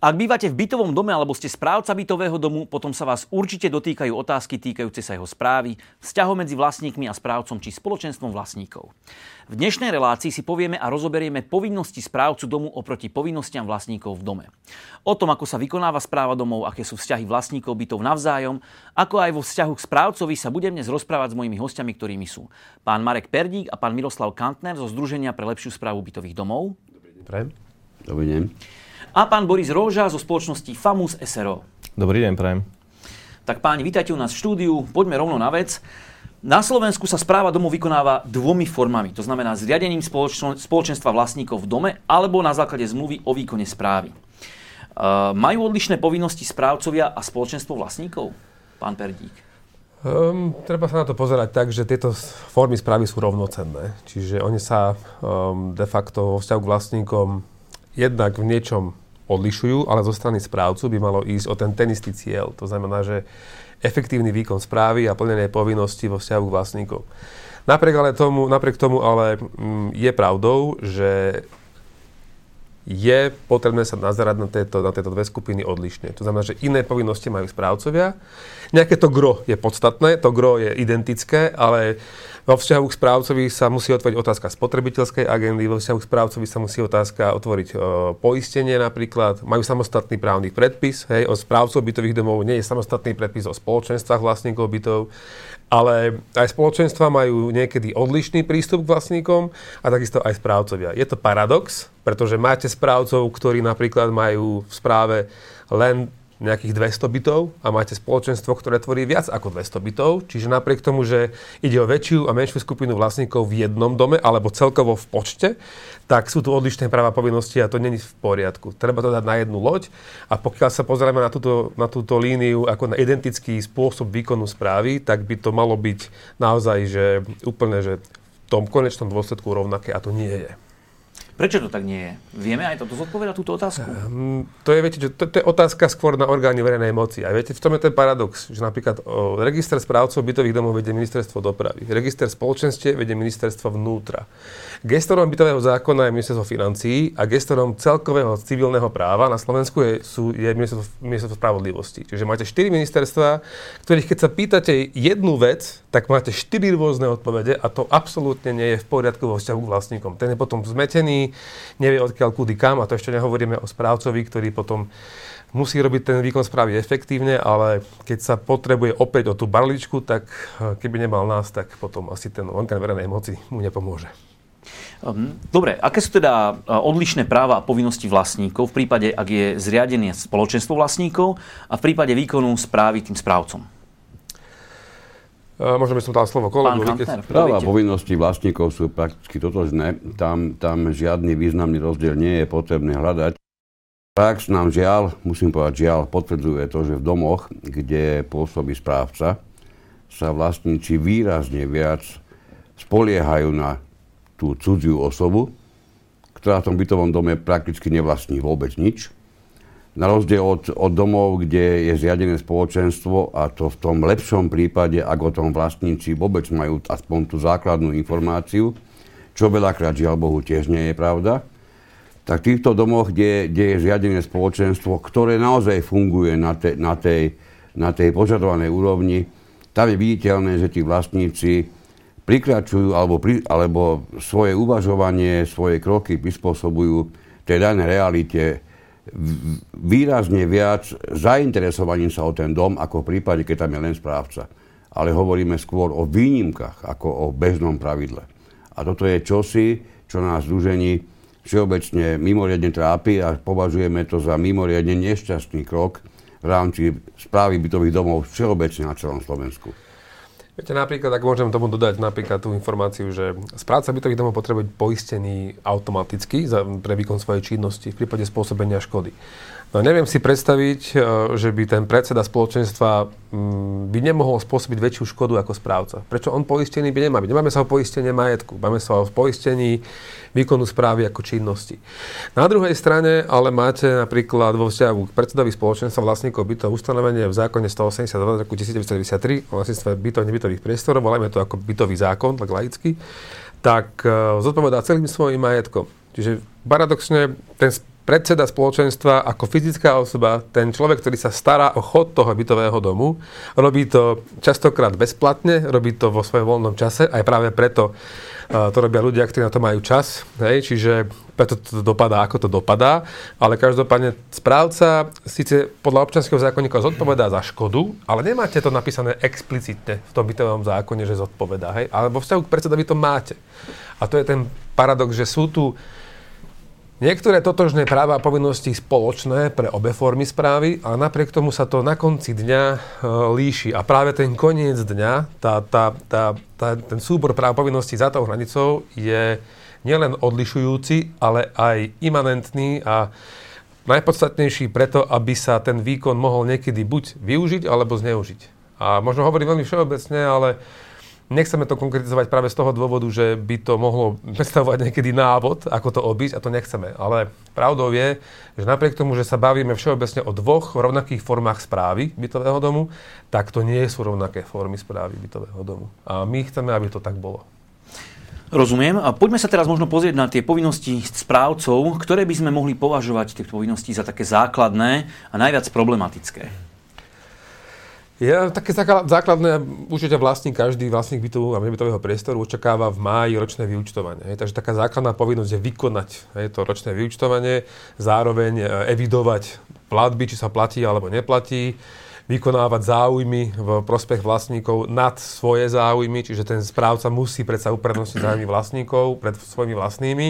Ak bývate v bytovom dome alebo ste správca bytového domu, potom sa vás určite dotýkajú otázky týkajúce sa jeho správy, vzťahov medzi vlastníkmi a správcom či spoločenstvom vlastníkov. V dnešnej relácii si povieme a rozoberieme povinnosti správcu domu oproti povinnostiam vlastníkov v dome. O tom, ako sa vykonáva správa domov, aké sú vzťahy vlastníkov bytov navzájom, ako aj vo vzťahu k správcovi sa budem dnes rozprávať s mojimi hostiami, ktorými sú pán Marek Perdík a pán Miroslav Kantner zo Združenia pre lepšiu správu bytových domov. Dobrý deň. Dobrý deň a pán Boris Róža zo spoločnosti FAMUS SRO. Dobrý deň, prajem. Tak páni, vítajte u nás v štúdiu, poďme rovno na vec. Na Slovensku sa správa domu vykonáva dvomi formami, to znamená zriadením spoločenstva vlastníkov v dome alebo na základe zmluvy o výkone správy. Uh, majú odlišné povinnosti správcovia a spoločenstvo vlastníkov? Pán Perdík. Um, treba sa na to pozerať tak, že tieto formy správy sú rovnocenné. Čiže oni sa um, de facto vo vzťahu k vlastníkom jednak v niečom odlišujú, ale zo strany správcu by malo ísť o ten ten istý cieľ. To znamená, že efektívny výkon správy a plnenie povinností vo vzťahu k vlastníkom. Napriek, ale tomu, napriek tomu ale mm, je pravdou, že je potrebné sa nazerať na tieto, na tieto dve skupiny odlišne. To znamená, že iné povinnosti majú správcovia. Nejaké to gro je podstatné, to gro je identické, ale vo vzťahu k správcovi sa musí otvoriť otázka spotrebiteľskej agendy, vo vzťahu k správcovi sa musí otázka otvoriť e, poistenie napríklad. Majú samostatný právny predpis, hej, o správcov bytových domov nie je samostatný predpis o spoločenstvách vlastníkov bytov, ale aj spoločenstva majú niekedy odlišný prístup k vlastníkom a takisto aj správcovia. Je to paradox, pretože máte správcov, ktorí napríklad majú v správe len nejakých 200 bytov a máte spoločenstvo, ktoré tvorí viac ako 200 bytov. Čiže napriek tomu, že ide o väčšiu a menšiu skupinu vlastníkov v jednom dome alebo celkovo v počte, tak sú tu odlišné práva povinnosti a to není v poriadku. Treba to dať na jednu loď a pokiaľ sa pozrieme na túto, na túto líniu ako na identický spôsob výkonu správy, tak by to malo byť naozaj že úplne že v tom konečnom dôsledku rovnaké a to nie je. Prečo to tak nie je? Vieme aj toto zodpovedať túto otázku? Um, to je, viete, to, to je otázka skôr na orgány verejnej moci. A viete, v tom je ten paradox, že napríklad o, register správcov bytových domov vedie ministerstvo dopravy, register spoločenstie vedie ministerstvo vnútra. Gestorom bytového zákona je ministerstvo financií a gestorom celkového civilného práva na Slovensku je, sú, je ministerstvo, ministerstvo spravodlivosti. Čiže máte štyri ministerstva, ktorých keď sa pýtate jednu vec, tak máte štyri rôzne odpovede a to absolútne nie je v poriadku vo vzťahu k vlastníkom. Ten je potom zmetený, nevie odkiaľ kudy kam a to ešte nehovoríme o správcovi, ktorý potom musí robiť ten výkon správy efektívne, ale keď sa potrebuje opäť o tú barličku, tak eh, keby nemal nás, tak potom asi ten orgán verejnej moci mu nepomôže. Ehm, dobre, aké sú teda eh, odlišné práva a povinnosti vlastníkov v prípade, ak je zriadené spoločenstvo vlastníkov a v prípade výkonu správy tým správcom? Možno by som dal slovo kolegu. Práva a povinnosti vlastníkov sú prakticky totožné. Tam, tam žiadny významný rozdiel nie je potrebné hľadať. Prax nám žiaľ, musím povedať žiaľ, potvrdzuje to, že v domoch, kde pôsobí správca, sa vlastníci výrazne viac spoliehajú na tú cudziu osobu, ktorá v tom bytovom dome prakticky nevlastní vôbec nič na rozdiel od, od domov, kde je zriadené spoločenstvo a to v tom lepšom prípade, ak o tom vlastníci vôbec majú aspoň tú základnú informáciu, čo veľakrát žiaľ Bohu tiež nie je pravda, tak v týchto domoch, kde, kde je zriadené spoločenstvo, ktoré naozaj funguje na, te, na, tej, na tej požadovanej úrovni, tam je viditeľné, že tí vlastníci prikračujú alebo, pri, alebo svoje uvažovanie, svoje kroky prispôsobujú tej danej realite výrazne viac zainteresovaním sa o ten dom, ako v prípade, keď tam je len správca. Ale hovoríme skôr o výnimkách, ako o bežnom pravidle. A toto je čosi, čo nás združení všeobecne mimoriadne trápi a považujeme to za mimoriadne nešťastný krok v rámci správy bytových domov všeobecne na celom Slovensku. Viete, napríklad, ak môžem tomu dodať napríklad tú informáciu, že správca bytových domov potrebuje byť poistený automaticky za, pre výkon svojej činnosti v prípade spôsobenia škody. No neviem si predstaviť, e, že by ten predseda spoločenstva mm, by nemohol spôsobiť väčšiu škodu ako správca. Prečo on poistený by nemá byť? Nemáme sa o poistenie majetku, máme sa o poistení výkonu správy ako činnosti. Na druhej strane ale máte napríklad vo vzťahu k predsedovi spoločenstva vlastníkov bytov ustanovenie v zákone 182 roku 1993 o vlastníctve bytov nebytových priestorov, voláme to ako bytový zákon, tak laicky, tak uh, zodpovedá celým svojim majetkom. Čiže paradoxne ten predseda spoločenstva ako fyzická osoba, ten človek, ktorý sa stará o chod toho bytového domu, robí to častokrát bezplatne, robí to vo svojom voľnom čase, aj práve preto to robia ľudia, ktorí na to majú čas, hej, čiže preto to dopadá, ako to dopadá, ale každopádne správca síce podľa občanského zákonníka zodpovedá za škodu, ale nemáte to napísané explicitne v tom bytovom zákone, že zodpovedá, hej, ale vo vzťahu k predsedovi to máte. A to je ten paradox, že sú tu Niektoré totožné práva a povinnosti spoločné pre obe formy správy, ale napriek tomu sa to na konci dňa e, líši. A práve ten koniec dňa, tá, tá, tá, tá, ten súbor práv a povinností za tou hranicou je nielen odlišujúci, ale aj imanentný a najpodstatnejší preto, aby sa ten výkon mohol niekedy buď využiť, alebo zneužiť. A možno hovorím veľmi všeobecne, ale Nechceme to konkretizovať práve z toho dôvodu, že by to mohlo predstavovať niekedy návod, ako to obísť a to nechceme. Ale pravdou je, že napriek tomu, že sa bavíme všeobecne o dvoch rovnakých formách správy bytového domu, tak to nie sú rovnaké formy správy bytového domu. A my chceme, aby to tak bolo. Rozumiem. A poďme sa teraz možno pozrieť na tie povinnosti správcov, ktoré by sme mohli považovať tie povinnosti za také základné a najviac problematické. Je také základné, určite vlastník, každý vlastník bytu a nebytového priestoru očakáva v máji ročné vyučtovanie. Hej. Takže taká základná povinnosť je vykonať hej, to ročné vyučtovanie, zároveň e, evidovať platby, či sa platí alebo neplatí, vykonávať záujmy v prospech vlastníkov nad svoje záujmy, čiže ten správca musí predsa uprednostniť záujmy vlastníkov pred svojimi vlastnými,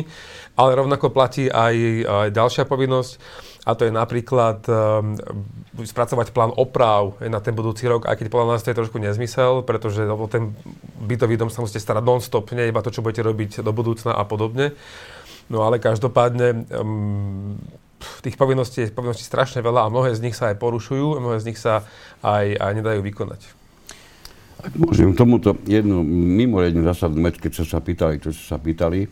ale rovnako platí aj, aj ďalšia povinnosť, a to je napríklad um, spracovať plán oprav na ten budúci rok, aj keď podľa nás to je trošku nezmysel, pretože o ten bytový dom sa musíte starať non-stop, nie iba to, čo budete robiť do budúcna a podobne. No ale každopádne um, tých povinností je povinností strašne veľa a mnohé z nich sa aj porušujú, a mnohé z nich sa aj, aj nedajú vykonať. Ak môžem tomuto jednu mimoriadne zásadnú vec, keď sa pýtali, čo sa pýtali,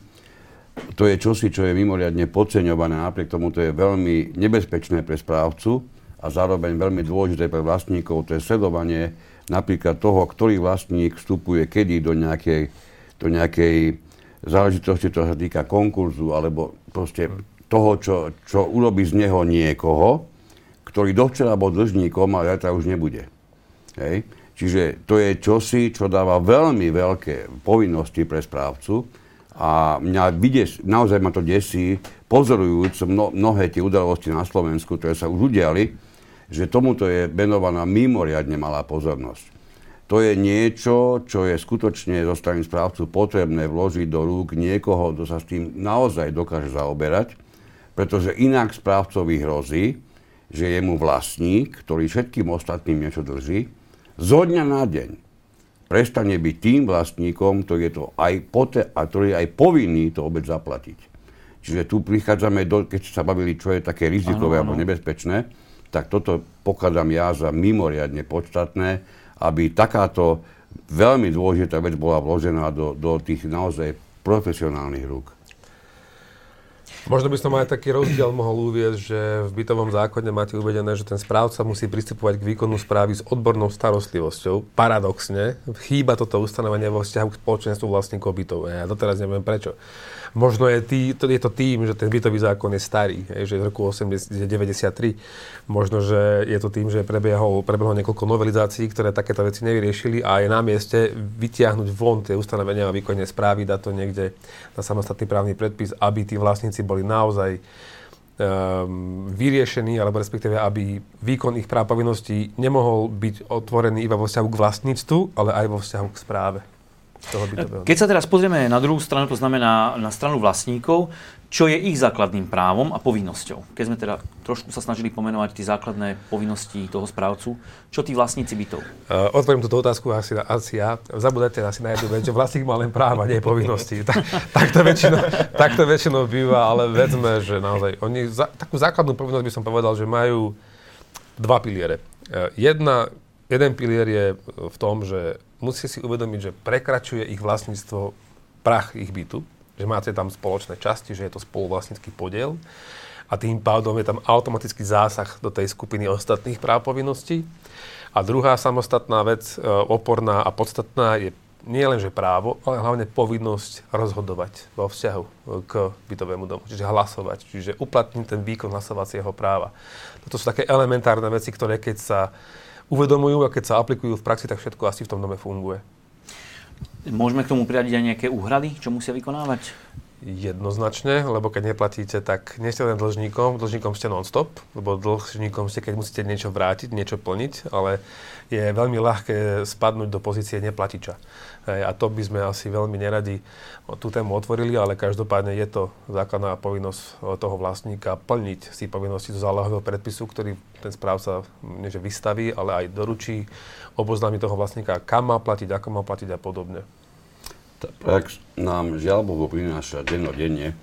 to je čosi, čo je mimoriadne podceňované, napriek tomu to je veľmi nebezpečné pre správcu a zároveň veľmi dôležité pre vlastníkov, to je sledovanie napríklad toho, ktorý vlastník vstupuje kedy do nejakej, do nejakej záležitosti, čo sa týka konkurzu, alebo proste toho, čo, čo urobí z neho niekoho, ktorý dovčera bol dlžníkom, ale zajtra už nebude. Hej? Čiže to je čosi, čo dáva veľmi veľké povinnosti pre správcu, a mňa vidieš, naozaj ma to desí, pozorujúc mno, mnohé tie udalosti na Slovensku, ktoré sa už udiali, že tomuto je venovaná mimoriadne malá pozornosť. To je niečo, čo je skutočne zo strany správcu potrebné vložiť do rúk niekoho, kto sa s tým naozaj dokáže zaoberať, pretože inak správcovi hrozí, že je vlastník, ktorý všetkým ostatným niečo drží, zo dňa na deň prestane byť tým vlastníkom, ktorý je to aj, pote, a ktorý je aj povinný to obec zaplatiť. Čiže tu prichádzame, do, keď sa bavili, čo je také rizikové ano, ano. alebo nebezpečné, tak toto pokladám ja za mimoriadne podstatné, aby takáto veľmi dôležitá vec bola vložená do, do tých naozaj profesionálnych rúk. Možno by som aj taký rozdiel mohol uvieť, že v bytovom zákone máte uvedené, že ten správca musí pristupovať k výkonu správy s odbornou starostlivosťou. Paradoxne, chýba toto ustanovenie vo vzťahu k spoločenstvu vlastníkov bytov. Ja doteraz neviem prečo. Možno je, tý, to, je to tým, že ten bytový zákon je starý, je, že je z roku 80, 93. Možno, že je to tým, že prebiehol, prebiehlo niekoľko novelizácií, ktoré takéto veci nevyriešili a je na mieste vytiahnuť von tie ustanovenia o výkone správy, dať to niekde na samostatný právny predpis, aby tí vlastníci boli naozaj um, vyriešení, alebo respektíve, aby výkon ich práv povinností nemohol byť otvorený iba vo vzťahu k vlastníctvu, ale aj vo vzťahu k správe toho bytového. Keď sa teraz pozrieme na druhú stranu, to znamená na stranu vlastníkov, čo je ich základným právom a povinnosťou? Keď sme teda trošku sa snažili pomenovať tie základné povinnosti toho správcu, čo tí vlastníci bytov? Uh, otvorím túto otázku asi, asi ja. Zabudete asi na jednu vec, že vlastník má len práva, nie povinnosti. tak, tak, to väčšinou, tak to väčšinou býva, ale vedzme, že naozaj oni za, takú základnú povinnosť by som povedal, že majú dva piliere. Uh, jedna, jeden pilier je v tom, že musí si uvedomiť, že prekračuje ich vlastníctvo prach ich bytu, že máte tam spoločné časti, že je to spoluvlastnícky podiel a tým pádom je tam automatický zásah do tej skupiny ostatných práv povinností. A druhá samostatná vec, e, oporná a podstatná, je nie len že právo, ale hlavne povinnosť rozhodovať vo vzťahu k bytovému domu, čiže hlasovať, čiže uplatniť ten výkon hlasovacieho práva. Toto sú také elementárne veci, ktoré keď sa uvedomujú a keď sa aplikujú v praxi, tak všetko asi v tom dome funguje. Môžeme k tomu priradiť aj nejaké úhrady, čo musia vykonávať? Jednoznačne, lebo keď neplatíte, tak nie ste len dlžníkom, dlžníkom ste non-stop, lebo dlžníkom ste, keď musíte niečo vrátiť, niečo plniť, ale je veľmi ľahké spadnúť do pozície neplatiča. A to by sme asi veľmi neradi tú tému otvorili, ale každopádne je to základná povinnosť toho vlastníka plniť si povinnosti zo zálohového predpisu, ktorý ten správca neže vystaví, ale aj doručí, oboznámi toho vlastníka, kam má platiť, ako má platiť a podobne. Tá prax nám žiaľ Bohu prináša dennodenne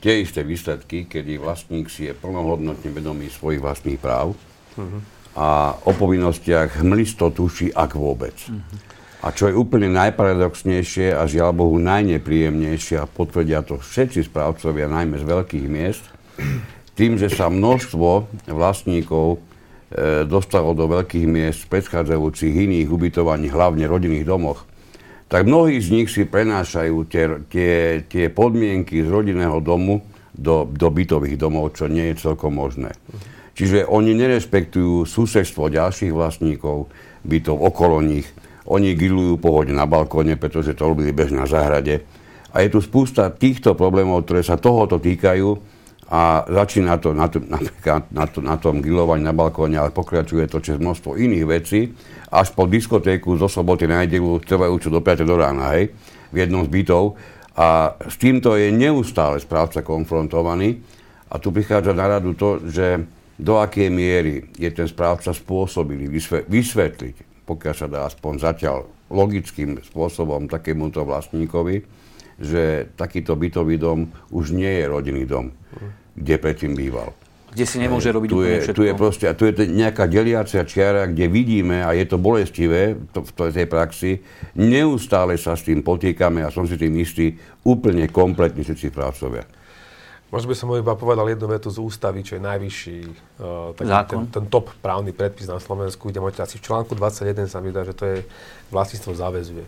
tie isté výsledky, kedy vlastník si je plnohodnotne vedomý svojich vlastných práv uh-huh. a o povinnostiach hmlisto tuší, ak vôbec. Uh-huh. A čo je úplne najparadoxnejšie a žiaľ Bohu najnepríjemnejšie a potvrdia to všetci správcovia, najmä z veľkých miest, tým, že sa množstvo vlastníkov e, dostalo do veľkých miest predchádzajúcich iných ubytovaní, hlavne rodinných domoch, tak mnohí z nich si prenášajú tie, tie, tie podmienky z rodinného domu do, do bytových domov, čo nie je celkom možné. Čiže oni nerespektujú susedstvo ďalších vlastníkov bytov okolo nich. Oni grillujú pohode na balkóne, pretože to robili bež na záhrade. A je tu spústa týchto problémov, ktoré sa tohoto týkajú a začína to na, to, napríklad na, to, na tom grilovaní na balkóne, ale pokračuje to cez množstvo iných vecí až po diskotéku zo soboty na nedelu trvajúcu do 5. do rána, hej, v jednom z bytov. A s týmto je neustále správca konfrontovaný. A tu prichádza na radu to, že do akej miery je ten správca spôsobilý vysvetliť, pokiaľ sa dá aspoň zatiaľ logickým spôsobom takémuto vlastníkovi, že takýto bytový dom už nie je rodinný dom, kde predtým býval kde si nemôže robiť tu je, všetko. Tu je, proste, tu je nejaká deliacia čiara, kde vidíme, a je to bolestivé to, v tej praxi, neustále sa s tým potýkame a som si tým istý, úplne kompletne všetci právcovia. Možno by som iba povedal jednu vetu z ústavy, čo je najvyšší uh, taký ten, ten top právny predpis na Slovensku, kde máte asi v článku 21 sa mi dá, že to je vlastníctvo záväzuje.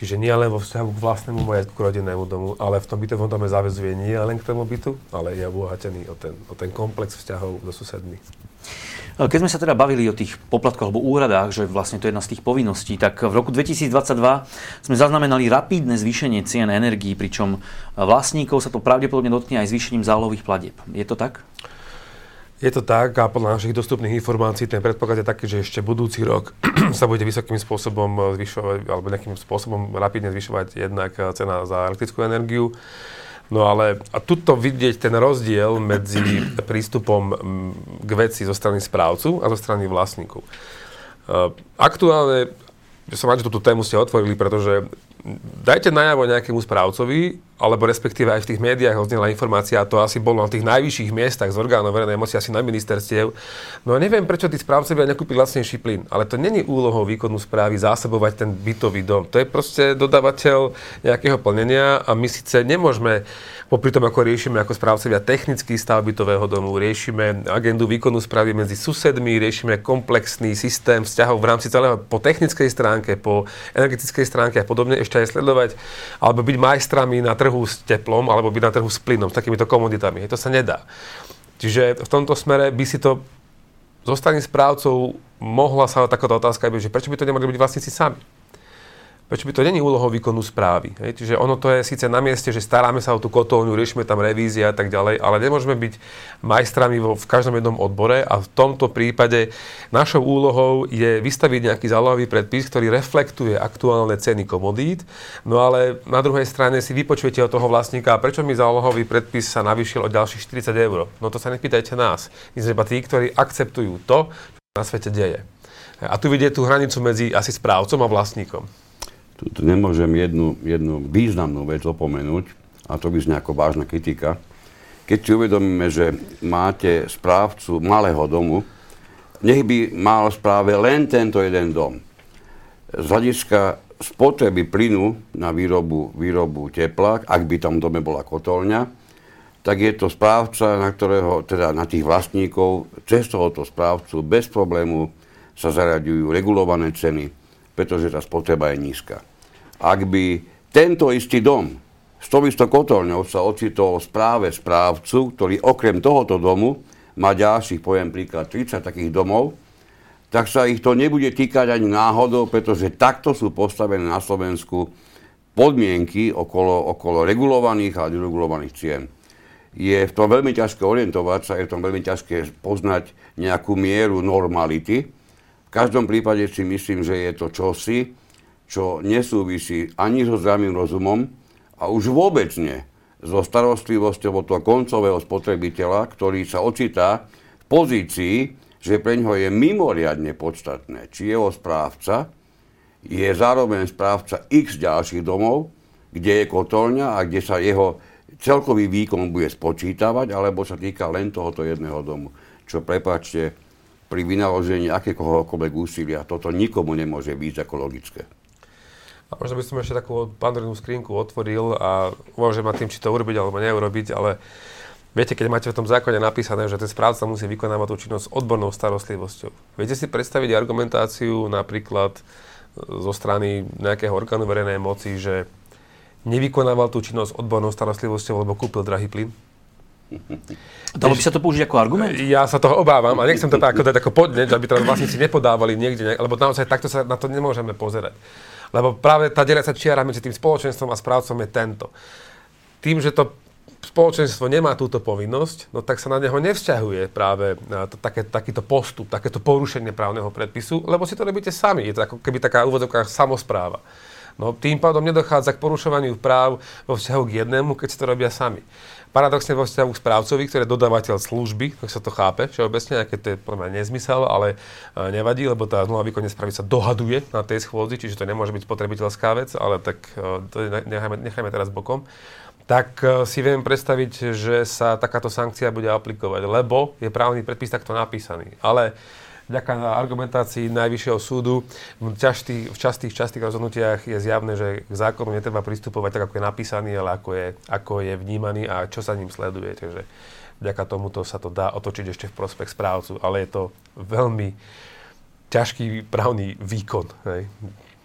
Čiže nie len vo vzťahu k vlastnému majetku, k rodinnému domu, ale v tom bytovom dome záväzuje nie len k tomu bytu, ale je obohatený o ten, o ten komplex vzťahov so susedmi. Keď sme sa teda bavili o tých poplatkoch alebo úhradách, že vlastne to je jedna z tých povinností, tak v roku 2022 sme zaznamenali rapídne zvýšenie cien energií, pričom vlastníkov sa to pravdepodobne dotkne aj zvýšením zálohových platieb. Je to tak? Je to tak a podľa našich dostupných informácií ten predpoklad je taký, že ešte budúci rok sa bude vysokým spôsobom zvyšovať, alebo nejakým spôsobom rapidne zvyšovať jednak cena za elektrickú energiu. No ale a tuto vidieť ten rozdiel medzi prístupom k veci zo strany správcu a zo strany vlastníkov. Aktuálne, som rád, že túto tému ste otvorili, pretože dajte najavo nejakému správcovi, alebo respektíve aj v tých médiách odznela informácia, a to asi bolo na tých najvyšších miestach z orgánov verejnej moci, asi na ministerstiev. No neviem, prečo tí správcovia nekúpili lacnejší plyn, ale to není úlohou výkonu správy zásobovať ten bytový dom. To je proste dodávateľ nejakého plnenia a my síce nemôžeme Popri tom, ako riešime ako správcovia technický stav bytového domu, riešime agendu výkonu správy medzi susedmi, riešime komplexný systém vzťahov v rámci celého po technickej stránke, po energetickej stránke a podobne, ešte aj sledovať, alebo byť majstrami na trhu s teplom, alebo byť na trhu s plynom, s takýmito komoditami. To sa nedá. Čiže v tomto smere by si to zo strany správcov mohla sa takáto otázka že prečo by to nemali byť vlastníci sami prečo by to není úlohou výkonu správy. Hej? Čiže ono to je síce na mieste, že staráme sa o tú kotolňu, riešime tam revízia a tak ďalej, ale nemôžeme byť majstrami vo, v každom jednom odbore a v tomto prípade našou úlohou je vystaviť nejaký zálohový predpis, ktorý reflektuje aktuálne ceny komodít, no ale na druhej strane si vypočujete od toho vlastníka, prečo mi zálohový predpis sa navýšil o ďalších 40 eur. No to sa nepýtajte nás. My sme tí, ktorí akceptujú to, čo na svete deje. A tu vidie tú hranicu medzi asi správcom a vlastníkom. Tu nemôžem jednu, jednu významnú vec opomenúť, a to by znie ako vážna kritika. Keď si uvedomíme, že máte správcu malého domu, nech by mal správe len tento jeden dom. Z hľadiska spotreby plynu na výrobu, výrobu tepla, ak by tam v dome bola kotolňa, tak je to správca, na ktorého, teda na tých vlastníkov, cez tohoto správcu bez problému sa zaraďujú regulované ceny, pretože tá spotreba je nízka. Ak by tento istý dom s tou istou kotolňou sa ocitol správe správcu, ktorý okrem tohoto domu má ďalších, poviem príklad, 30 takých domov, tak sa ich to nebude týkať ani náhodou, pretože takto sú postavené na Slovensku podmienky okolo, okolo regulovaných a neregulovaných cien. Je v tom veľmi ťažké orientovať sa, je v tom veľmi ťažké poznať nejakú mieru normality. V každom prípade si myslím, že je to čosi, čo nesúvisí ani so zdravým rozumom, a už vôbec nie so starostlivosťou od toho koncového spotrebiteľa, ktorý sa ocitá v pozícii, že pre ňoho je mimoriadne podstatné, či jeho správca je zároveň správca x ďalších domov, kde je kotolňa a kde sa jeho celkový výkon bude spočítavať, alebo sa týka len tohoto jedného domu. Čo prepačte, pri vynaložení akékoľvek úsilia toto nikomu nemôže byť ako logické. A možno by som ešte takú pandornú skrinku otvoril a uvažujem nad tým, či to urobiť alebo neurobiť, ale viete, keď máte v tom zákone napísané, že ten správca musí vykonávať tú činnosť odbornou starostlivosťou. Viete si predstaviť argumentáciu napríklad zo strany nejakého orgánu verejnej moci, že nevykonával tú činnosť odbornou starostlivosťou, lebo kúpil drahý plyn? Dalo by sa to použiť ako argument? Ja sa toho obávam a nechcem to tak ako dať ako podneť, aby teraz vlastníci nepodávali niekde, lebo naozaj takto sa na to nemôžeme pozerať. Lebo práve tá deliaca čiara medzi tým spoločenstvom a správcom je tento. Tým, že to spoločenstvo nemá túto povinnosť, no tak sa na neho nevzťahuje práve to, také, takýto postup, takéto porušenie právneho predpisu, lebo si to robíte sami. Je to ako keby taká úvodovká samospráva. No, tým pádom nedochádza k porušovaniu práv vo vzťahu k jednému, keď si to robia sami. Paradoxne vo vzťahu k správcovi, ktorý je dodávateľ služby, tak sa to chápe všeobecne, aké to je podľa nezmysel, ale e, nevadí, lebo tá zmluva výkonne správy sa dohaduje na tej schôdzi, čiže to nemôže byť spotrebiteľská vec, ale tak e, to nechajme, nechajme teraz bokom tak e, si viem predstaviť, že sa takáto sankcia bude aplikovať, lebo je právny predpis takto napísaný. Ale vďaka argumentácii Najvyššieho súdu v, častých, v častých, častých rozhodnutiach je zjavné, že k zákonu netreba pristupovať tak, ako je napísaný, ale ako je, ako je vnímaný a čo sa ním sleduje. Takže vďaka tomuto sa to dá otočiť ešte v prospech správcu, ale je to veľmi ťažký právny výkon. Hej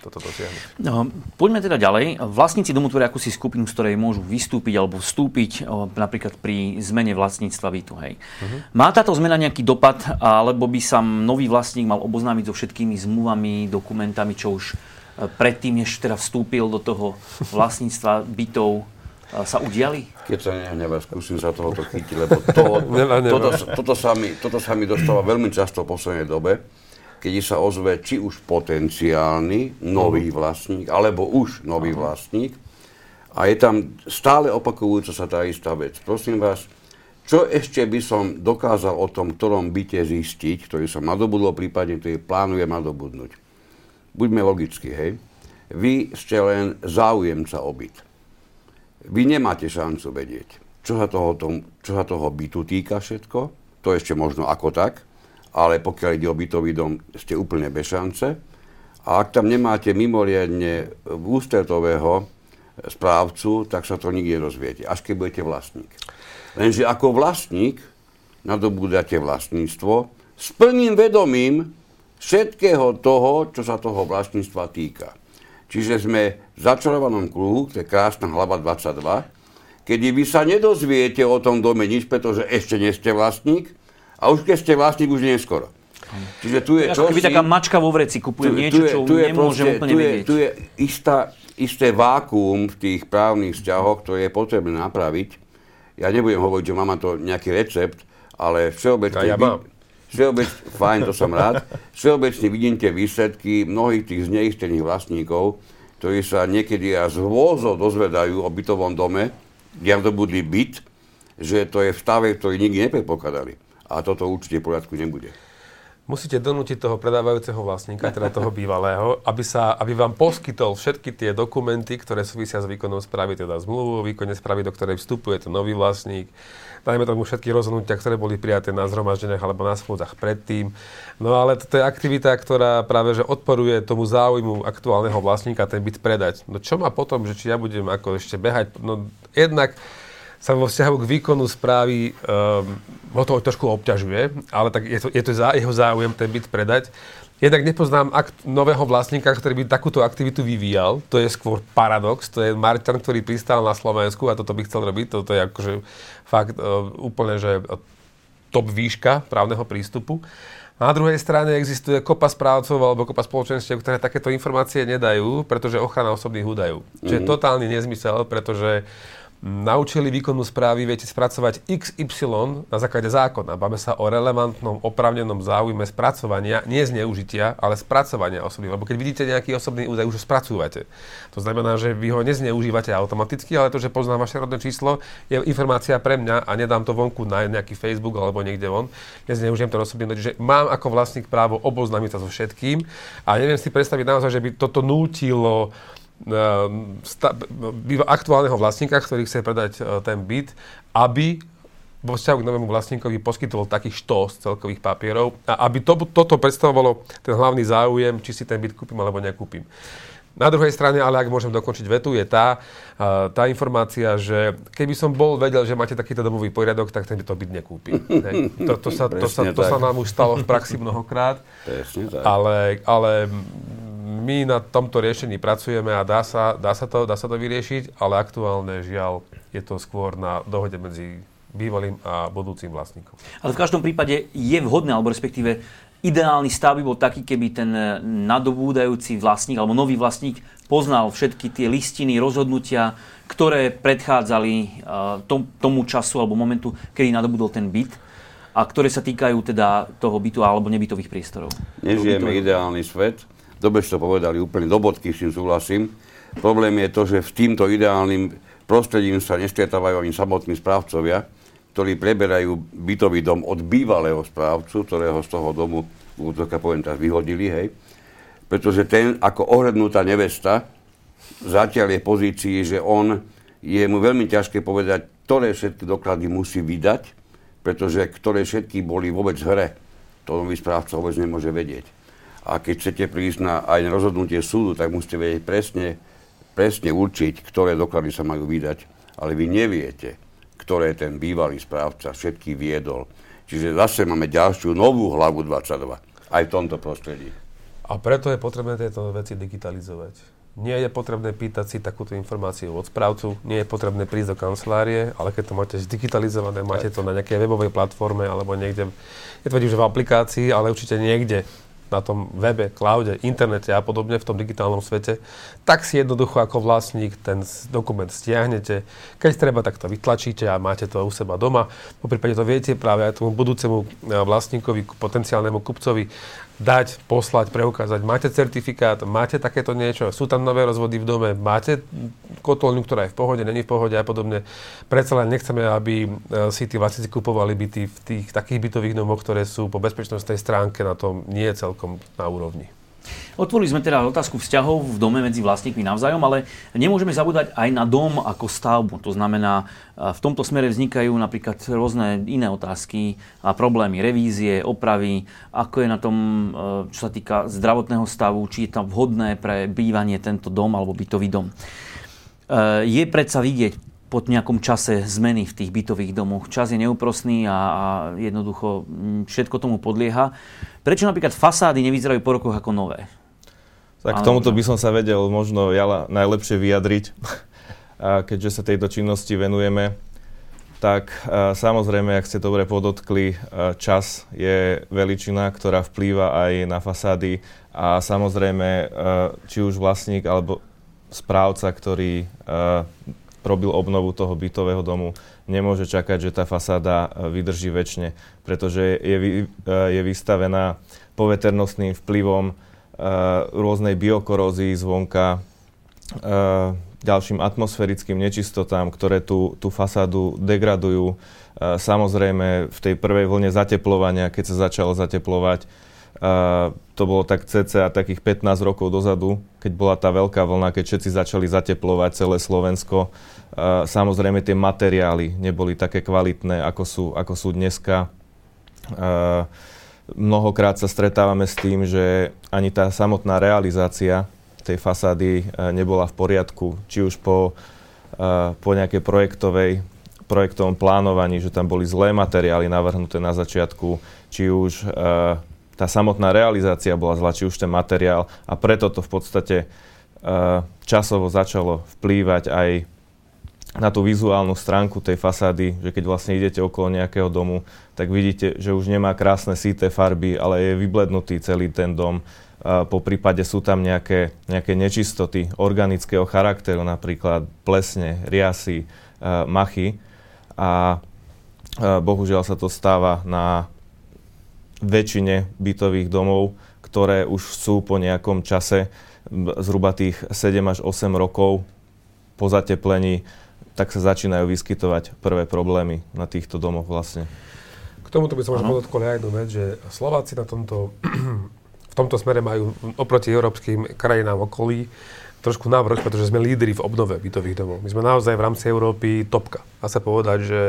toto dosiahnuť. No, poďme teda ďalej. Vlastníci domu tvoria akúsi skupinu, z ktorej môžu vystúpiť alebo vstúpiť napríklad pri zmene vlastníctva bytu. Hej. Uh-huh. Má táto zmena nejaký dopad, alebo by sa nový vlastník mal oboznámiť so všetkými zmluvami, dokumentami, čo už e, predtým, než teda vstúpil do toho vlastníctva bytov, e, sa udiali? Keď sa nehnevá, skúsim sa tohoto chytiť, lebo to, toto, toto, sa mi, toto sa mi dostáva veľmi často v poslednej dobe keď sa ozve či už potenciálny nový mhm. vlastník, alebo už nový Aha. vlastník. A je tam stále opakujúca sa tá istá vec. Prosím vás, čo ešte by som dokázal o tom, ktorom byte zistiť, ktorý som nadobudol, prípadne ktorý plánujem nadobudnúť. Buďme logicky, hej. Vy ste len záujemca o byt. Vy nemáte šancu vedieť, čo sa toho, tom, čo sa toho bytu týka všetko, to ešte možno ako tak, ale pokiaľ ide o bytový dom, ste úplne bez šance. A ak tam nemáte mimoriadne ústretového správcu, tak sa to nikdy nerozviete, až keď budete vlastník. Lenže ako vlastník nadobúdate vlastníctvo s plným vedomím všetkého toho, čo sa toho vlastníctva týka. Čiže sme v začarovanom kruhu, to je krásna hlava 22, kedy vy sa nedozviete o tom dome nič, pretože ešte nie ste vlastník, a už keď ste vlastník, už nie je skoro. Čiže tu je Ako keby taká mačka vo vreci, kupuje tu, niečo, tu je, čo tu je nemôžem proste, úplne tu je, vedieť. Tu je istá, isté vákuum v tých právnych vzťahoch, ktoré je potrebné napraviť. Ja nebudem hovoriť, že mám to nejaký recept, ale všeobecne... Ja, ja mám. Fajn, to som rád. Všeobecne vidím tie výsledky mnohých tých zneistených vlastníkov, ktorí sa niekedy až z vôzov dozvedajú o bytovom dome, kde budli byt, že to je v stave, ktorý nikdy nepredpokladali. A toto určite v poriadku nebude. Musíte donútiť toho predávajúceho vlastníka, teda toho bývalého, aby, sa, aby vám poskytol všetky tie dokumenty, ktoré súvisia s výkonom správy, teda zmluvu o výkone správy, do ktorej vstupuje ten nový vlastník, dajme tomu všetky rozhodnutia, ktoré boli prijaté na zhromaždeniach alebo na schôdzach predtým. No ale to je aktivita, ktorá práve že odporuje tomu záujmu aktuálneho vlastníka ten byt predať. No čo má potom, že či ja budem ako ešte behať? No jednak sa vo vzťahu k výkonu správy um, ho to trošku obťažuje, ale tak je to, je to za jeho záujem ten byt predať. Jednak nepoznám akt nového vlastníka, ktorý by takúto aktivitu vyvíjal. To je skôr paradox. To je Marťan, ktorý pristal na Slovensku a toto by chcel robiť. Toto je akože fakt uh, úplne, že top výška právneho prístupu. Na druhej strane existuje kopa správcov alebo kopa spoločenstiev, ktoré takéto informácie nedajú, pretože ochrana osobných údajov. Mm-hmm. Čiže totálny nezmysel, pretože naučili výkonnú správy, viete spracovať XY na základe zákona. Báme sa o relevantnom, opravnenom záujme spracovania, nie zneužitia, ale spracovania osobných. Lebo keď vidíte nejaký osobný údaj, už ho spracúvate. To znamená, že vy ho nezneužívate automaticky, ale to, že poznám vaše rodné číslo, je informácia pre mňa a nedám to vonku na nejaký Facebook alebo niekde von. Nezneužijem to osobný. Čiže mám ako vlastník právo oboznámiť sa so všetkým a neviem si predstaviť naozaj, že by toto nútilo Ehm, aktuálneho vlastníka, ktorý chce predať e, ten byt, aby vo vzťahu k novému vlastníkovi poskytol takých štos celkových papierov a aby to, toto predstavovalo ten hlavný záujem, či si ten byt kúpim alebo nekúpim. Na druhej strane, ale ak môžem dokončiť vetu, je tá, e, tá informácia, že keby som bol vedel, že máte takýto domový poriadok, tak ten by to byt nekúpim. To, to, sa, to, sa, to sa nám už stalo v praxi mnohokrát. Ale, ale my na tomto riešení pracujeme a dá sa, dá, sa to, dá sa to vyriešiť, ale aktuálne žiaľ je to skôr na dohode medzi bývalým a budúcim vlastníkom. Ale v každom prípade je vhodné, alebo respektíve ideálny stav by bol taký, keby ten nadobúdajúci vlastník alebo nový vlastník poznal všetky tie listiny, rozhodnutia, ktoré predchádzali tom, tomu času alebo momentu, kedy nadobudol ten byt a ktoré sa týkajú teda toho bytu alebo nebytových priestorov. Nežijeme ideálny svet, dobre ste to povedali, úplne do bodky s tým súhlasím. Problém je to, že v týmto ideálnym prostredím sa nestretávajú ani samotní správcovia, ktorí preberajú bytový dom od bývalého správcu, ktorého z toho domu, útoka poviem teraz, vyhodili, hej. Pretože ten, ako ohrednutá nevesta, zatiaľ je v pozícii, že on, je mu veľmi ťažké povedať, ktoré všetky doklady musí vydať, pretože ktoré všetky boli vôbec v hre, to nový správca vôbec nemôže vedieť. A keď chcete prísť na aj na rozhodnutie súdu, tak musíte vedieť presne, presne určiť, ktoré doklady sa majú vydať. Ale vy neviete, ktoré ten bývalý správca všetky viedol. Čiže zase máme ďalšiu novú hlavu 22 aj v tomto prostredí. A preto je potrebné tieto veci digitalizovať. Nie je potrebné pýtať si takúto informáciu od správcu, nie je potrebné prísť do kancelárie, ale keď to máte zdigitalizované, máte to na nejakej webovej platforme alebo niekde, netvrdím, že v aplikácii, ale určite niekde na tom webe, cloude, internete a podobne v tom digitálnom svete, tak si jednoducho ako vlastník ten dokument stiahnete. Keď treba, tak to vytlačíte a máte to u seba doma. Po prípade to viete práve aj tomu budúcemu e, vlastníkovi, potenciálnemu kupcovi dať, poslať, preukázať. Máte certifikát, máte takéto niečo, sú tam nové rozvody v dome, máte kotolňu, ktorá je v pohode, není v pohode a podobne. Predsa len nechceme, aby e, si tí vlastníci kupovali byty v tých takých bytových domoch, ktoré sú po bezpečnostnej stránke na tom nie celkom na úrovni. Otvorili sme teda otázku vzťahov v dome medzi vlastníkmi navzájom, ale nemôžeme zabúdať aj na dom ako stavbu. To znamená, v tomto smere vznikajú napríklad rôzne iné otázky a problémy, revízie, opravy, ako je na tom, e, čo sa týka zdravotného stavu, či je tam vhodné pre bývanie tento dom alebo bytový dom. E, je predsa vidieť po nejakom čase zmeny v tých bytových domoch. Čas je neúprosný a, a jednoducho všetko tomu podlieha. Prečo napríklad fasády nevyzerajú po rokoch ako nové? Tak k tomuto by som sa vedel možno ja najlepšie vyjadriť, keďže sa tejto činnosti venujeme. Tak samozrejme, ak ste dobre podotkli, čas je veličina, ktorá vplýva aj na fasády a samozrejme, či už vlastník alebo správca, ktorý robil obnovu toho bytového domu, nemôže čakať, že tá fasáda e, vydrží väčšine, pretože je, e, je vystavená poveternostným vplyvom e, rôznej biokorózii zvonka, ďalším atmosférickým nečistotám, ktoré tú, tú fasádu degradujú. Samozrejme, v tej prvej vlne zateplovania, keď sa začalo zateplovať, to bolo tak cca takých 15 rokov dozadu, keď bola tá veľká vlna, keď všetci začali zateplovať celé Slovensko, Samozrejme tie materiály neboli také kvalitné, ako sú, ako sú dneska. Mnohokrát sa stretávame s tým, že ani tá samotná realizácia tej fasády e, nebola v poriadku, či už po, po nejakej projektovej, projektovom plánovaní, že tam boli zlé materiály navrhnuté na začiatku, či už tá samotná realizácia bola zlá, či už ten materiál a preto to v podstate uh, časovo začalo vplývať aj na tú vizuálnu stránku tej fasády, že keď vlastne idete okolo nejakého domu, tak vidíte, že už nemá krásne síté farby, ale je vyblednutý celý ten dom. Uh, po prípade sú tam nejaké, nejaké nečistoty organického charakteru, napríklad plesne, riasy, uh, machy. A bohužiaľ sa to stáva na väčšine bytových domov, ktoré už sú po nejakom čase, zhruba tých 7 až 8 rokov po zateplení, tak sa začínajú vyskytovať prvé problémy na týchto domoch vlastne. K tomuto by som možno podotkol aj jednu vec, že Slováci na tomto, v tomto smere majú oproti európskym krajinám okolí trošku návrh, pretože sme lídri v obnove bytových domov. My sme naozaj v rámci Európy topka. Dá sa povedať, že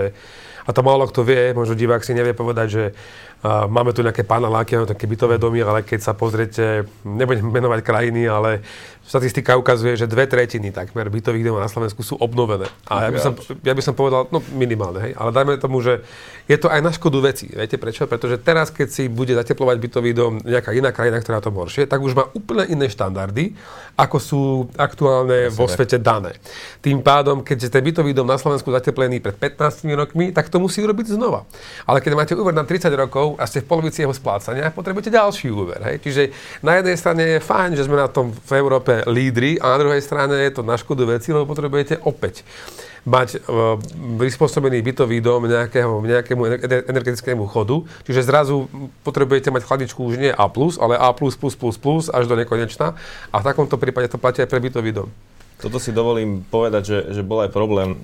a to málo kto vie, možno divák si nevie povedať, že uh, máme tu nejaké paneláky, také bytové domy, ale keď sa pozriete, nebudem menovať krajiny, ale Statistika ukazuje, že dve tretiny takmer bytových domov na Slovensku sú obnovené. A ja by, som, ja by som povedal, no minimálne, hej, ale dajme tomu, že je to aj na škodu veci. Viete prečo? Pretože teraz, keď si bude zateplovať bytový dom nejaká iná krajina, ktorá to horšie, tak už má úplne iné štandardy, ako sú aktuálne vo svete dané. Tým pádom, keď ten bytový dom na Slovensku zateplený pred 15 rokmi, tak to musí urobiť znova. Ale keď máte úver na 30 rokov a ste v polovici jeho splácania, potrebujete ďalší úver. Hej? Čiže na jednej strane je fajn, že sme na tom v Európe lídry a na druhej strane je to na škodu veci, lebo potrebujete opäť mať uh, prispôsobený bytový dom nejakého, nejakému energetickému chodu. Čiže zrazu potrebujete mať chladičku už nie A+, ale A++++ až do nekonečna. A v takomto prípade to platí aj pre bytový dom. Toto si dovolím povedať, že, že bol aj problém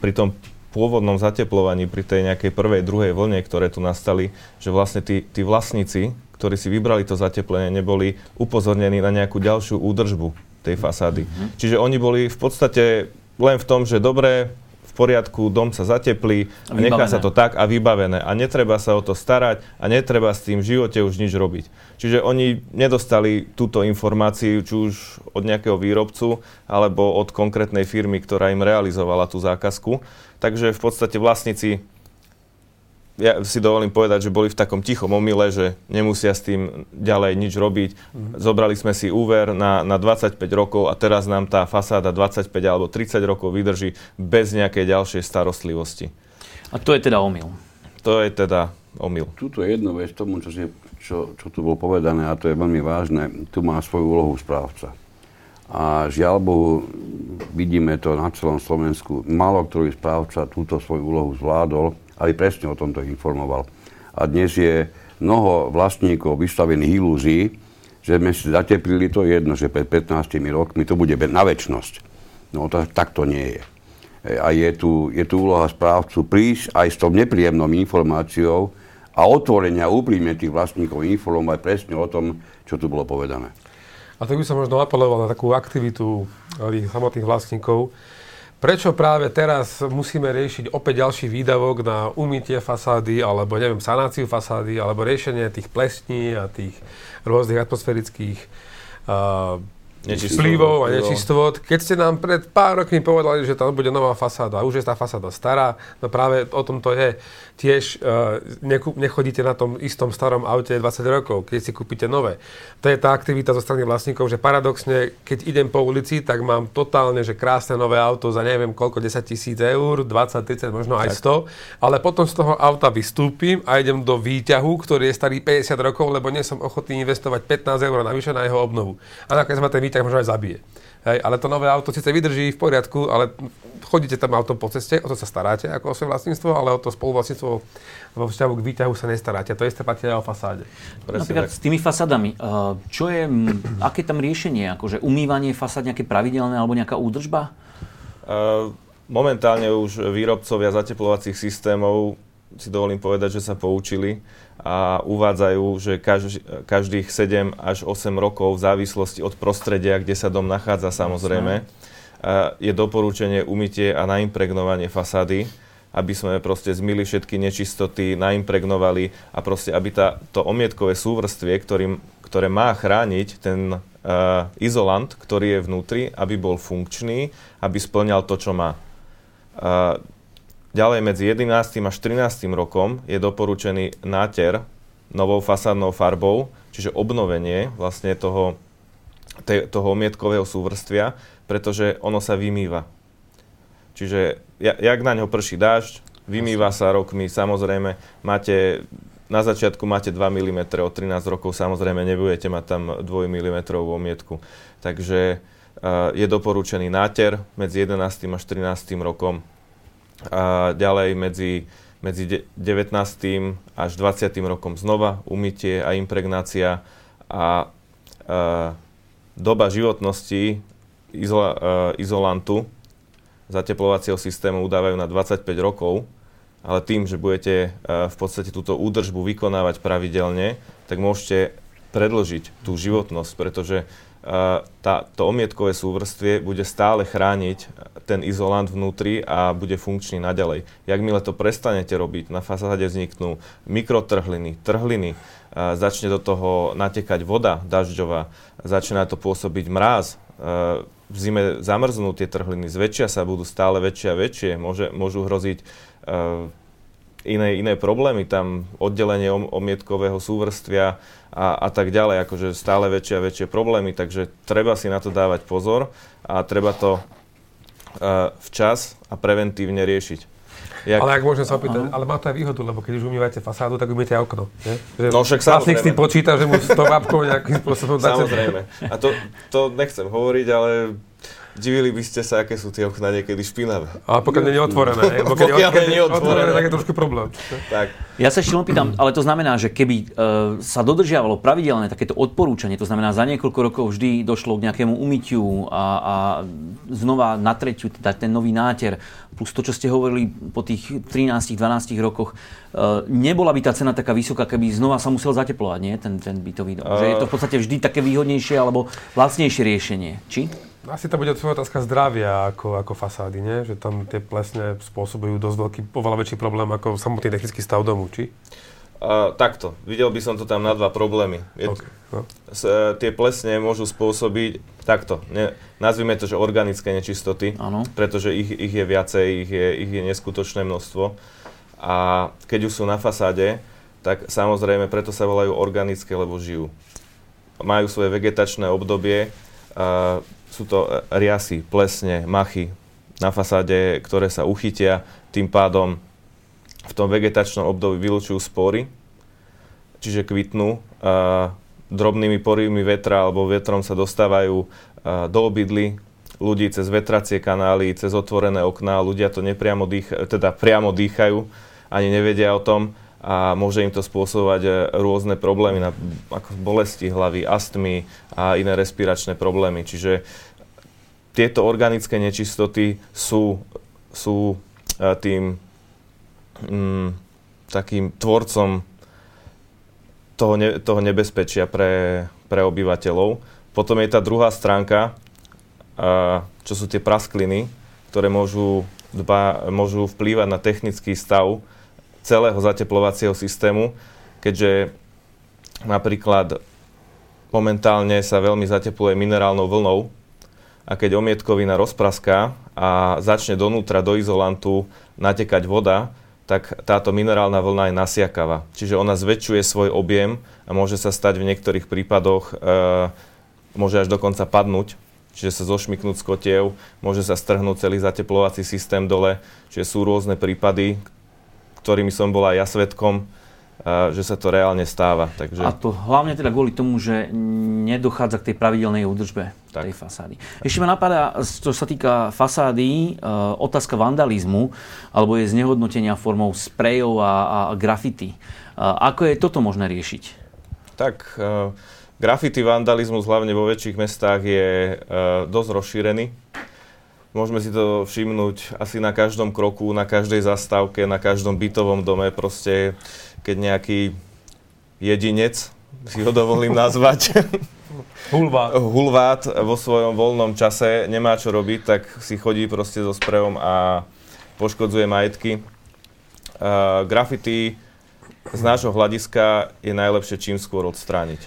pri tom pôvodnom zateplovaní, pri tej nejakej prvej, druhej vlne, ktoré tu nastali, že vlastne tí, tí vlastníci ktorí si vybrali to zateplenie, neboli upozornení na nejakú ďalšiu údržbu tej fasády. Mm-hmm. Čiže oni boli v podstate len v tom, že dobre, poriadku, dom sa zateplí a nechá sa to tak a vybavené. A netreba sa o to starať a netreba s tým v živote už nič robiť. Čiže oni nedostali túto informáciu, či už od nejakého výrobcu, alebo od konkrétnej firmy, ktorá im realizovala tú zákazku. Takže v podstate vlastníci ja si dovolím povedať, že boli v takom tichom omyle, že nemusia s tým ďalej nič robiť. Mm. Zobrali sme si úver na, na 25 rokov a teraz nám tá fasáda 25 alebo 30 rokov vydrží bez nejakej ďalšej starostlivosti. A to je teda omyl. To je teda omyl. Tuto je jedno vec tomu, čo, si, čo, čo tu bolo povedané, a to je veľmi vážne. Tu má svoju úlohu správca. A žiaľ Bohu, vidíme to na celom Slovensku. Málo ktorý správca túto svoju úlohu zvládol aby presne o tomto informoval. A dnes je mnoho vlastníkov vystavených ilúzií, že sme si zateplili to jedno, že pred 15 rokmi to bude na väčnosť. No to, tak to nie je. A je tu, je tu úloha správcu prísť aj s tou nepríjemnou informáciou a otvorenia úprimne tých vlastníkov informovať presne o tom, čo tu bolo povedané. A to by som možno apeloval na takú aktivitu tých samotných vlastníkov, Prečo práve teraz musíme riešiť opäť ďalší výdavok na umytie fasády, alebo neviem, sanáciu fasády, alebo riešenie tých plesní a tých rôznych atmosférických uh, vplyvov a nečistot. Keď ste nám pred pár rokmi povedali, že tam bude nová fasáda, už je tá fasáda stará, no práve o tom to je. Tiež uh, nechodíte na tom istom starom aute 20 rokov, keď si kúpite nové. To je tá aktivita zo strany vlastníkov, že paradoxne, keď idem po ulici, tak mám totálne, že krásne nové auto za neviem koľko, 10 tisíc eur, 20, 30, možno aj 100, ale potom z toho auta vystúpim a idem do výťahu, ktorý je starý 50 rokov, lebo nie som ochotný investovať 15 eur navyše na jeho obnovu. A nakoniec ma ten výťah možno aj zabije. Hej, ale to nové auto síce vydrží v poriadku, ale chodíte tam autom po ceste, o to sa staráte ako o svoje vlastníctvo, ale o to spoluvlastníctvo vo vzťahu k výťahu sa nestaráte. To isté platí aj o fasáde. Napríklad s tými fasádami, eh, čo je, aké tam riešenie? Akože umývanie fasád nejaké pravidelné alebo nejaká údržba? Uh, momentálne už výrobcovia zateplovacích systémov si dovolím povedať, že sa poučili a uvádzajú, že každý, každých 7 až 8 rokov v závislosti od prostredia, kde sa dom nachádza samozrejme, je doporučenie umytie a naimpregnovanie fasády, aby sme proste zmili všetky nečistoty, naimpregnovali a proste, aby tá, to omietkové súvrstvie, ktorým, ktoré má chrániť ten uh, izolant, ktorý je vnútri, aby bol funkčný, aby splňal to, čo má. Uh, Ďalej medzi 11. až 13. rokom je doporučený náter novou fasádnou farbou, čiže obnovenie vlastne toho, te, toho omietkového súvrstvia, pretože ono sa vymýva. Čiže jak na ňo prší dážď, vymýva sa rokmi, samozrejme máte na začiatku máte 2 mm, od 13 rokov samozrejme nebudete mať tam 2 mm omietku. Takže uh, je doporučený náter medzi 11. až 13. rokom. A ďalej medzi, medzi 19. až 20. rokom znova umytie a impregnácia a uh, doba životnosti izola, uh, izolantu zateplovacieho systému udávajú na 25 rokov ale tým, že budete eh, v podstate túto údržbu vykonávať pravidelne, tak môžete predložiť tú životnosť, pretože tá, to omietkové súvrstvie bude stále chrániť ten izolant vnútri a bude funkčný naďalej. Jakmile to prestanete robiť, na fasáde vzniknú mikrotrhliny, trhliny, eh, začne do toho natekať voda dažďová, začína to pôsobiť mráz, v zime zamrznú tie trhliny, zväčšia sa, budú stále väčšie a väčšie, môže, môžu hroziť iné, iné problémy, tam oddelenie omietkového súvrstvia a, a tak ďalej, akože stále väčšie a väčšie problémy, takže treba si na to dávať pozor a treba to uh, včas a preventívne riešiť. Jak... Ale ak môžem sa opýtať, ale má to aj výhodu, lebo keď už umývate fasádu, tak umýte aj okno. Nie? Že no však samozrejme. s tým počíta, že mu s tou nejakým spôsobom dáte... Samozrejme. A to, to nechcem hovoriť, ale Divili by ste sa, aké sú tie okná niekedy špinavé. Ale pokiaľ nie je otvorené. pokiaľ, pokiaľ nie je otvorené, tak je trošku problém. Tak. Ja sa ešte len pýtam, ale to znamená, že keby uh, sa dodržiavalo pravidelné takéto odporúčanie, to znamená za niekoľko rokov vždy došlo k nejakému umytiu a, a znova na tretiu, teda ten nový náter, plus to, čo ste hovorili po tých 13-12 rokoch, uh, nebola by tá cena taká vysoká, keby znova sa musel zateplovať, nie? Ten, ten bytový dom. Uh... Že je to v podstate vždy také výhodnejšie alebo vlastnejšie riešenie. Či? Asi to bude tvoja otázka zdravia ako, ako fasády, nie? Že tam tie plesne spôsobujú dosť veľký, oveľa väčší problém ako samotný technický stav domu, či? Uh, takto, videl by som to tam na dva problémy. Je, okay, no. s, uh, tie plesne môžu spôsobiť, takto, ne, nazvime to, že organické nečistoty, ano. pretože ich, ich je viacej, ich je, ich je neskutočné množstvo. A keď už sú na fasáde, tak samozrejme preto sa volajú organické, lebo žijú. Majú svoje vegetačné obdobie, uh, sú to e, riasy, plesne, machy na fasáde, ktoré sa uchytia, tým pádom v tom vegetačnom období vylúčujú spory, čiže kvitnú. A drobnými porivmi vetra alebo vetrom sa dostávajú do obydly ľudí cez vetracie kanály, cez otvorené okná. Ľudia to nepriamo dýchajú, teda priamo dýchajú, ani nevedia o tom a môže im to spôsobovať e, rôzne problémy, ako bolesti hlavy, astmy a iné respiračné problémy. Čiže tieto organické nečistoty sú, sú e, tým mm, takým tvorcom toho, ne, toho nebezpečia pre, pre obyvateľov. Potom je tá druhá stránka, a, čo sú tie praskliny, ktoré môžu, dba, môžu vplývať na technický stav celého zateplovacieho systému, keďže napríklad momentálne sa veľmi zatepluje minerálnou vlnou, a keď omietkovina rozpraská a začne donútra do izolantu natekať voda, tak táto minerálna vlna je nasiakava. Čiže ona zväčšuje svoj objem a môže sa stať v niektorých prípadoch, e, môže až dokonca padnúť, čiže sa zošmiknúť z kotiev, môže sa strhnúť celý zateplovací systém dole, čiže sú rôzne prípady, ktorými som bol aj ja svetkom, že sa to reálne stáva. Takže... A to hlavne teda kvôli tomu, že nedochádza k tej pravidelnej údržbe tak. tej fasády. Ešte ma napadá, čo sa týka fasády, e, otázka vandalizmu alebo je znehodnotenia formou sprejov a, a grafity. E, ako je toto možné riešiť? Tak, uh, graffiti vandalizmus hlavne vo väčších mestách je dosť rozšírený. Môžeme si to všimnúť asi na každom kroku, na každej zastávke, na každom bytovom dome. Proste keď nejaký jedinec, si ho dovolím nazvať, Hulvát. Hulvát vo svojom voľnom čase nemá čo robiť, tak si chodí proste so sprejom a poškodzuje majetky. Uh, graffiti z nášho hľadiska je najlepšie čím skôr odstrániť.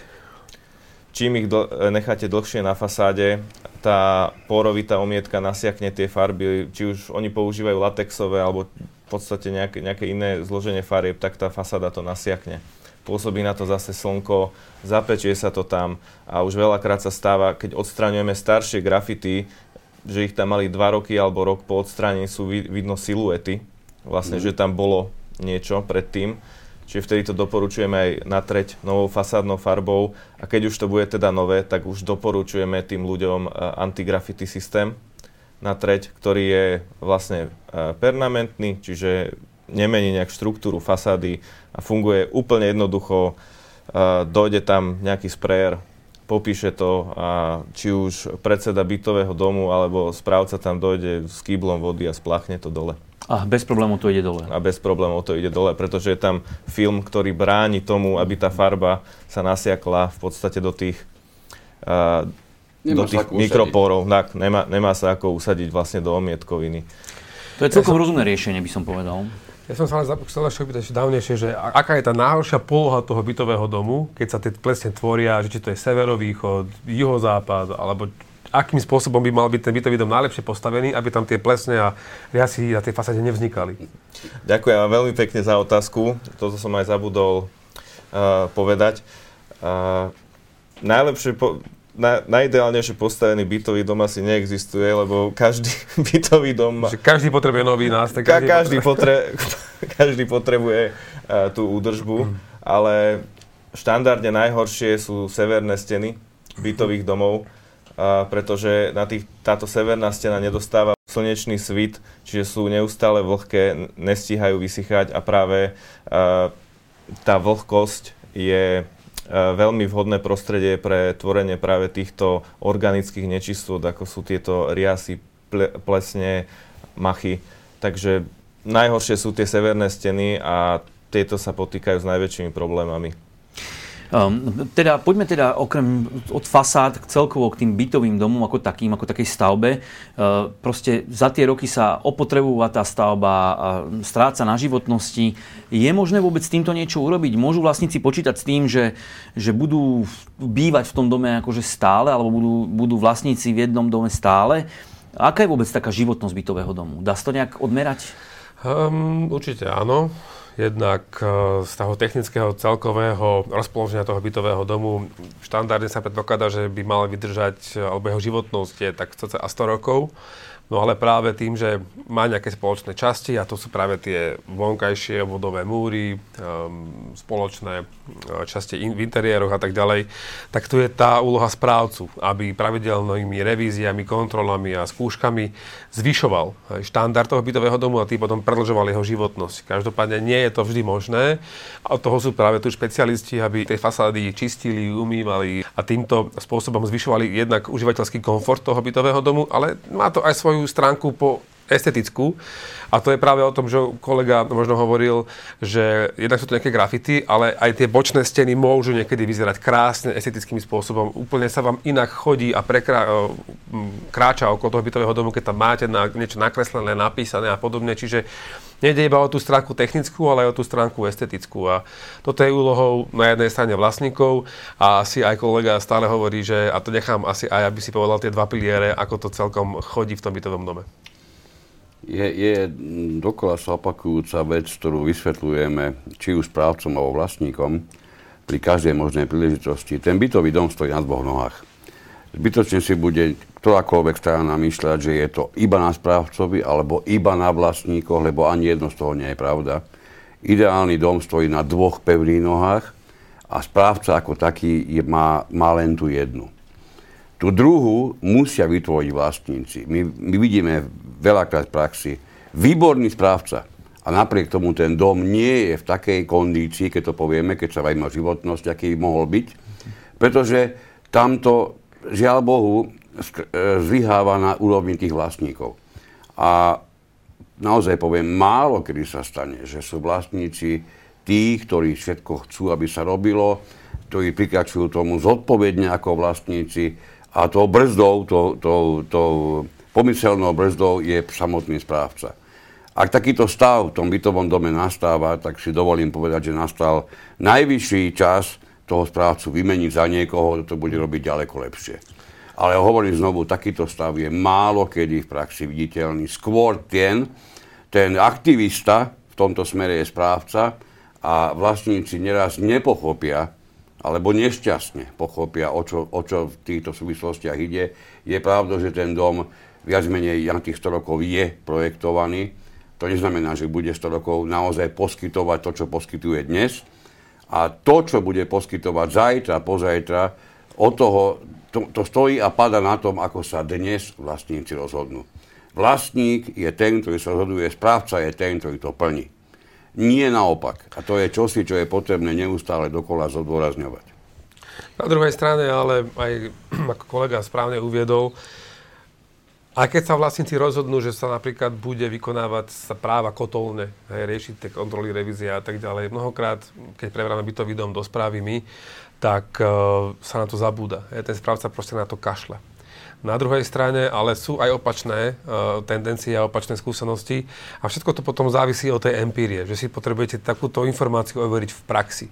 Čím ich dl- necháte dlhšie na fasáde, tá porovitá omietka nasiakne tie farby, či už oni používajú latexové alebo podstate nejaké, nejaké iné zloženie farieb, tak tá fasáda to nasiakne. pôsobí na to zase slnko, zapečie sa to tam a už veľakrát sa stáva, keď odstraňujeme staršie grafity, že ich tam mali dva roky alebo rok po odstránení sú vidno siluety, vlastne, mm. že tam bolo niečo predtým. Čiže vtedy to doporučujeme aj natreť novou fasádnou farbou a keď už to bude teda nové, tak už doporučujeme tým ľuďom antigraffiti systém natreť, ktorý je vlastne permanentný, čiže nemení nejak štruktúru fasády a funguje úplne jednoducho. Dojde tam nejaký sprejer, popíše to a či už predseda bytového domu alebo správca tam dojde s kýblom vody a spláchne to dole. A bez problémov to ide dole. A bez problémov to ide dole, pretože je tam film, ktorý bráni tomu, aby tá farba sa nasiakla v podstate do tých, uh, do tých mikropórov. Tak, nemá, nemá sa ako usadiť vlastne do omietkoviny. To je celkom rozumné riešenie, by som povedal. Ja som sa ale chcel ešte opýtať dávnejšie, že aká je tá najhoršia poloha toho bytového domu, keď sa tie plesne tvoria, že či to je severovýchod, juhozápad, alebo akým spôsobom by mal byť ten bytový dom najlepšie postavený, aby tam tie plesne a riasy na tej fasáde nevznikali. Ďakujem vám veľmi pekne za otázku. Toto som aj zabudol uh, povedať. Uh, najlepšie po- na, najideálnejšie postavený bytový dom asi neexistuje, lebo každý bytový dom... Že každý potrebuje nový nástroj. Každý, každý, potre, každý potrebuje uh, tú údržbu, mm. ale štandardne najhoršie sú severné steny bytových domov, uh, pretože na tých, táto severná stena nedostáva slnečný svit, čiže sú neustále vlhké, nestíhajú vysychať a práve uh, tá vlhkosť je veľmi vhodné prostredie pre tvorenie práve týchto organických nečistôt, ako sú tieto riasy, plesne, machy. Takže najhoršie sú tie severné steny a tieto sa potýkajú s najväčšími problémami. Um, teda, poďme teda okrem od fasád celkovo k tým bytovým domom ako takým, ako takej stavbe. Uh, proste za tie roky sa opotrebúva tá stavba, uh, stráca na životnosti. Je možné vôbec s týmto niečo urobiť? Môžu vlastníci počítať s tým, že, že budú bývať v tom dome akože stále, alebo budú, budú vlastníci v jednom dome stále? Aká je vôbec taká životnosť bytového domu? Dá sa to nejak odmerať? Um, určite áno jednak e, z toho technického celkového rozpoloženia toho bytového domu štandardne sa predpokladá, že by mal vydržať, alebo jeho životnosť je tak 100 rokov. No ale práve tým, že má nejaké spoločné časti a to sú práve tie vonkajšie vodové múry, um, spoločné uh, časti v interiéroch a tak ďalej, tak tu je tá úloha správcu, aby pravidelnými revíziami, kontrolami a skúškami zvyšoval štandard toho bytového domu a tým potom predlžoval jeho životnosť. Každopádne nie je to vždy možné a od toho sú práve tu špecialisti, aby tie fasády čistili, umývali a týmto spôsobom zvyšovali jednak užívateľský komfort toho bytového domu, ale má to aj svoju svoju stránku po estetickú. A to je práve o tom, že kolega možno hovoril, že jednak sú to nejaké grafity, ale aj tie bočné steny môžu niekedy vyzerať krásne, estetickým spôsobom. Úplne sa vám inak chodí a prekrá, kráča okolo toho bytového domu, keď tam máte na, niečo nakreslené, napísané a podobne. Čiže nejde iba o tú stránku technickú, ale aj o tú stránku estetickú. A toto je úlohou na jednej strane vlastníkov a asi aj kolega stále hovorí, že, a to nechám asi aj, aby si povedal tie dva piliere, ako to celkom chodí v tom bytovom dome je, je dokola sa opakujúca vec, ktorú vysvetľujeme či už správcom alebo vlastníkom pri každej možnej príležitosti. Ten bytový dom stojí na dvoch nohách. Zbytočne si bude ktorákoľvek strana namýšľať, že je to iba na správcovi alebo iba na vlastníkoch, lebo ani jedno z toho nie je pravda. Ideálny dom stojí na dvoch pevných nohách a správca ako taký je, má, má len tú jednu. Tú druhú musia vytvoriť vlastníci. My, my vidíme veľakrát v praxi. Výborný správca. A napriek tomu ten dom nie je v takej kondícii, keď to povieme, keď sa vajme o životnosť, aký mohol byť. Pretože tamto, žiaľ Bohu, e, zlyháva na úrovni tých vlastníkov. A naozaj poviem, málo kedy sa stane, že sú vlastníci tí, ktorí všetko chcú, aby sa robilo, ktorí prikračujú tomu zodpovedne ako vlastníci a tou brzdou, tou, tou, tou pomyselnou brzdou je samotný správca. Ak takýto stav v tom bytovom dome nastáva, tak si dovolím povedať, že nastal najvyšší čas toho správcu vymeniť za niekoho, kto to bude robiť ďaleko lepšie. Ale hovorím znovu, takýto stav je málo kedy v praxi viditeľný. Skôr ten, ten aktivista, v tomto smere je správca, a vlastníci neraz nepochopia, alebo nešťastne pochopia, o čo, o čo v týchto súvislostiach ide. Je pravda, že ten dom viac menej na tých 100 rokov je projektovaný. To neznamená, že bude 100 rokov naozaj poskytovať to, čo poskytuje dnes. A to, čo bude poskytovať zajtra, pozajtra, od toho, to, to stojí a pada na tom, ako sa dnes vlastníci rozhodnú. Vlastník je ten, ktorý sa rozhoduje, správca je ten, ktorý to plní. Nie naopak. A to je čosi, čo je potrebné neustále dokola zodôrazňovať. Na druhej strane, ale aj ako kolega správne uviedol, a keď sa vlastníci rozhodnú, že sa napríklad bude vykonávať sa práva kotolne, hej, riešiť tie kontroly, revízia a tak ďalej, mnohokrát, keď preberáme bytový dom do správy my, tak uh, sa na to zabúda. Hej, ten správca proste na to kašle. Na druhej strane ale sú aj opačné uh, tendencie a opačné skúsenosti a všetko to potom závisí od tej empírie, že si potrebujete takúto informáciu overiť v praxi.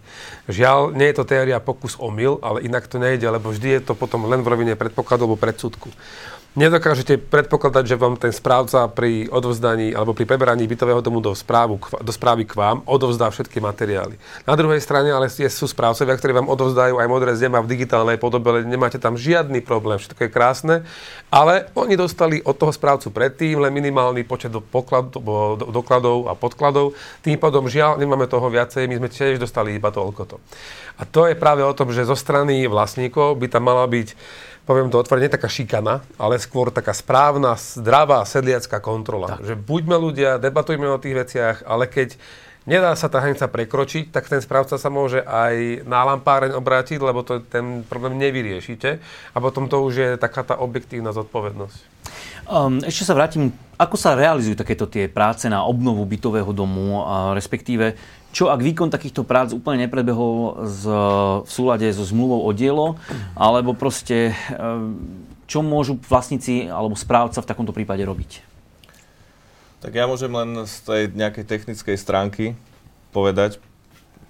Žiaľ, nie je to teória pokus o mil, ale inak to nejde, lebo vždy je to potom len v rovine predpokladu alebo predsudku nedokážete predpokladať, že vám ten správca pri odovzdaní alebo pri preberaní bytového domu do, správu, do správy k vám odovzdá všetky materiály. Na druhej strane ale sú správcovia, ktorí vám odovzdajú aj modré zema v digitálnej podobe, nemáte tam žiadny problém, všetko je krásne, ale oni dostali od toho správcu predtým len minimálny počet do poklad, do, dokladov a podkladov, tým pádom žiaľ nemáme toho viacej, my sme tiež dostali iba toľko. A to je práve o tom, že zo strany vlastníkov by tam mala byť poviem to otvorene, taká šikana, ale skôr taká správna, zdravá sedliacká kontrola. Tak. Že buďme ľudia, debatujme o tých veciach, ale keď nedá sa tá hranica prekročiť, tak ten správca sa môže aj na lampáreň obrátiť, lebo to, ten problém nevyriešite. A potom to už je taká tá objektívna zodpovednosť. Um, ešte sa vrátim, ako sa realizujú takéto tie práce na obnovu bytového domu, a respektíve čo ak výkon takýchto prác úplne nepredbehol z, v súlade so zmluvou o dielo, alebo proste eh, čo môžu vlastníci alebo správca v takomto prípade robiť? Tak ja môžem len z tej nejakej technickej stránky povedať,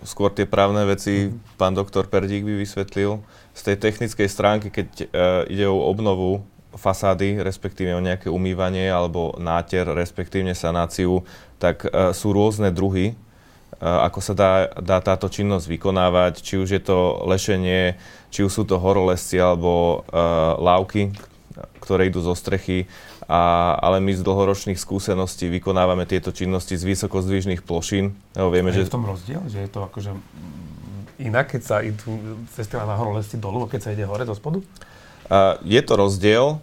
skôr tie právne veci mm. pán doktor Perdík by vysvetlil. Z tej technickej stránky, keď uh, ide o obnovu fasády, respektíve o nejaké umývanie alebo náter, respektíve sanáciu, tak uh, sú rôzne druhy ako sa dá, dá táto činnosť vykonávať, či už je to lešenie, či už sú to horolesci alebo uh, lávky, ktoré idú zo strechy, a, ale my z dlhoročných skúseností vykonávame tieto činnosti z vysokozdvižných plošín. Lebo vieme, je že... v tom rozdiel, že je to akože inak, keď sa idú cestovať na horolesci dolu, keď sa ide hore do spodu? Uh, je to rozdiel,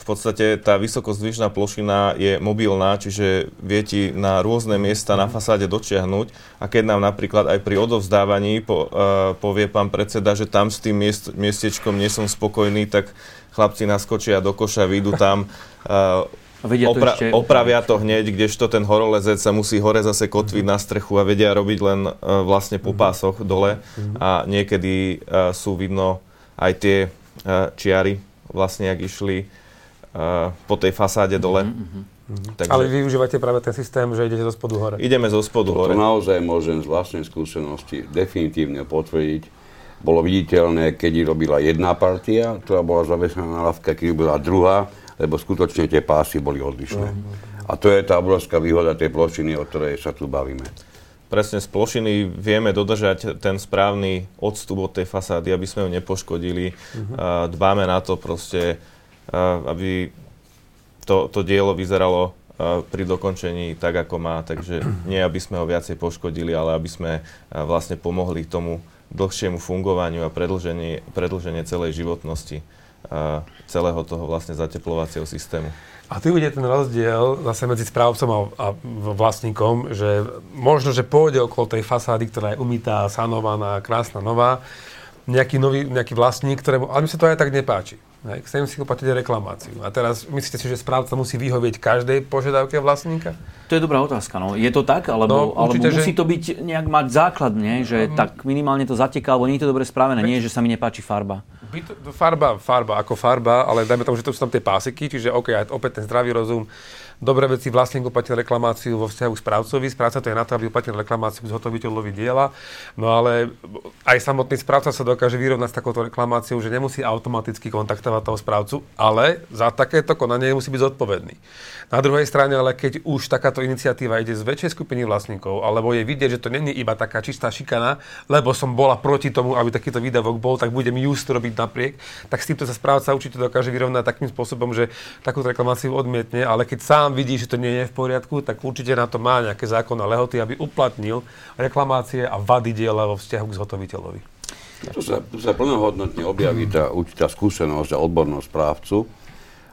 v podstate tá vysokozdvižná plošina je mobilná, čiže vie ti na rôzne miesta na fasáde dočiahnuť a keď nám napríklad aj pri odovzdávaní po, uh, povie pán predseda, že tam s tým miest, miestečkom nie som spokojný, tak chlapci naskočia do koša, vyjdú tam, uh, Vedia to Opra- ešte... Opravia to hneď, kdežto ten horolezec sa musí hore zase kotviť na strechu a vedia robiť len uh, vlastne po pásoch dole mhm. a niekedy uh, sú vidno aj tie uh, čiary, vlastne ak išli po tej fasáde dole. Mm-hmm. Mm-hmm. Takže... Ale vy využívate práve ten systém, že idete zo spodu hore. Ideme zo spodu hore. To naozaj môžem z vlastnej skúsenosti definitívne potvrdiť. Bolo viditeľné, keď robila jedna partia, ktorá bola zavesená na lavke, keď bola druhá, lebo skutočne tie pásy boli odlišné. A to je tá obrovská výhoda tej plošiny, o ktorej sa tu bavíme. Presne z plošiny vieme dodržať ten správny odstup od tej fasády, aby sme ju nepoškodili. Mm-hmm. Dbáme na to proste, aby to, to dielo vyzeralo pri dokončení tak, ako má. Takže nie, aby sme ho viacej poškodili, ale aby sme vlastne pomohli tomu dlhšiemu fungovaniu a predlženie, predlženie celej životnosti celého toho vlastne zateplovacieho systému. A tu bude ten rozdiel zase medzi správcom a, a vlastníkom, že možno, že pôjde okolo tej fasády, ktorá je umytá, sanovaná, krásna, nová, nejaký nový, nejaký vlastník, ktorému, ale mi sa to aj tak nepáči. Hej, chcem si uplatiť reklamáciu. A teraz myslíte si, že správca musí vyhovieť každej požiadavke vlastníka? To je dobrá otázka. No. Je to tak? Alebo, no, určite, alebo musí že... to byť nejak mať základ, nie? že um, tak minimálne to zateká, alebo nie je to dobre správené, nie, že sa mi nepáči farba. Byt, farba, farba ako farba, ale dajme tomu, že to sú tam tie pásiky, čiže OK, opäť ten zdravý rozum dobré veci vlastník uplatnil reklamáciu vo vzťahu k správcovi. Správca to je na to, aby uplatnil reklamáciu k zhotoviteľovi diela. No ale aj samotný správca sa dokáže vyrovnať s takouto reklamáciou, že nemusí automaticky kontaktovať toho správcu, ale za takéto konanie musí byť zodpovedný. Na druhej strane, ale keď už takáto iniciatíva ide z väčšej skupiny vlastníkov, alebo je vidieť, že to není iba taká čistá šikana, lebo som bola proti tomu, aby takýto výdavok bol, tak budem just robiť napriek, tak s týmto sa správca určite dokáže vyrovnať takým spôsobom, že takúto reklamáciu odmietne, ale keď sám vidí, že to nie je v poriadku, tak určite na to má nejaké zákonné lehoty, aby uplatnil reklamácie a vady diela vo vzťahu k zhotoviteľovi. Tu sa, tu sa plnohodnotne objaví tá určitá skúsenosť a odbornosť správcu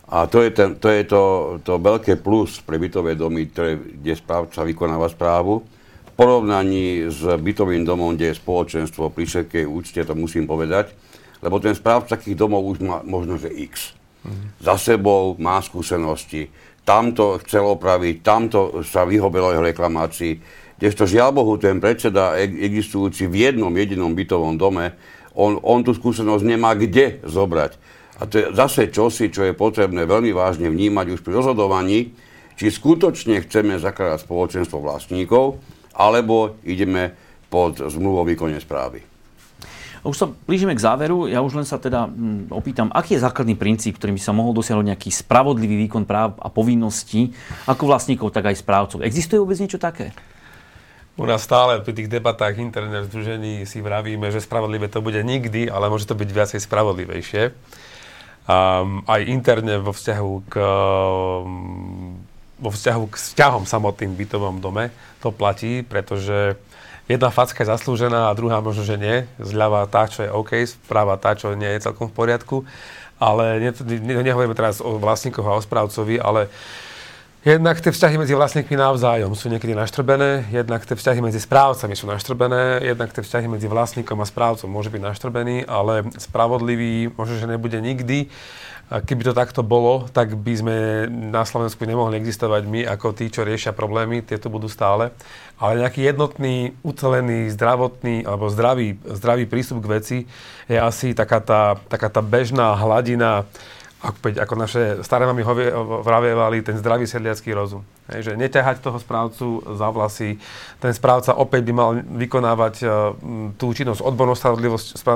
a to je, ten, to, je to, to veľké plus pre bytové domy, ktoré, kde správca vykonáva správu. V porovnaní s bytovým domom, kde je spoločenstvo pri všetkej úcte, to musím povedať, lebo ten správca takých domov už má možno, že x. Mm. Za sebou má skúsenosti, tamto chcel opraviť, tamto sa vyhobilo jeho reklamácii, kdežto žiaľ Bohu ten predseda existujúci v jednom jedinom bytovom dome, on, on tú skúsenosť nemá kde zobrať. A to je zase čosi, čo je potrebné veľmi vážne vnímať už pri rozhodovaní, či skutočne chceme zakladať spoločenstvo vlastníkov, alebo ideme pod zmluvu o výkone správy. Už sa blížime k záveru. Ja už len sa teda hm, opýtam, aký je základný princíp, ktorým by sa mohol dosiahnuť nejaký spravodlivý výkon práv a povinností ako vlastníkov, tak aj správcov. Existuje vôbec niečo také? U nás stále pri tých debatách internet združení si vravíme, že spravodlivé to bude nikdy, ale môže to byť viacej spravodlivejšie um, aj interne vo vzťahu k um, vo vzťahu k vzťahom samotným bytovom dome to platí, pretože jedna facka je zaslúžená a druhá možno, že nie. Zľava tá, čo je OK, správa tá, čo nie je celkom v poriadku. Ale ne, ne, nehovoríme teraz o vlastníkoch a o správcovi, ale Jednak tie vzťahy medzi vlastníkmi navzájom sú niekedy naštrbené, jednak tie vzťahy medzi správcami sú naštrbené, jednak tie vzťahy medzi vlastníkom a správcom môže byť naštrbený, ale spravodlivý možno, že nebude nikdy. Keby to takto bolo, tak by sme na Slovensku nemohli existovať my ako tí, čo riešia problémy, tieto budú stále. Ale nejaký jednotný, ucelený, zdravotný alebo zdravý, zdravý prístup k veci je asi taká tá, taká tá bežná hladina opäť ako naše staré mami vravievali, ten zdravý sedliacký rozum. Hej, že neťahať toho správcu za vlasy, ten správca opäť by mal vykonávať uh, tú činnosť odbornou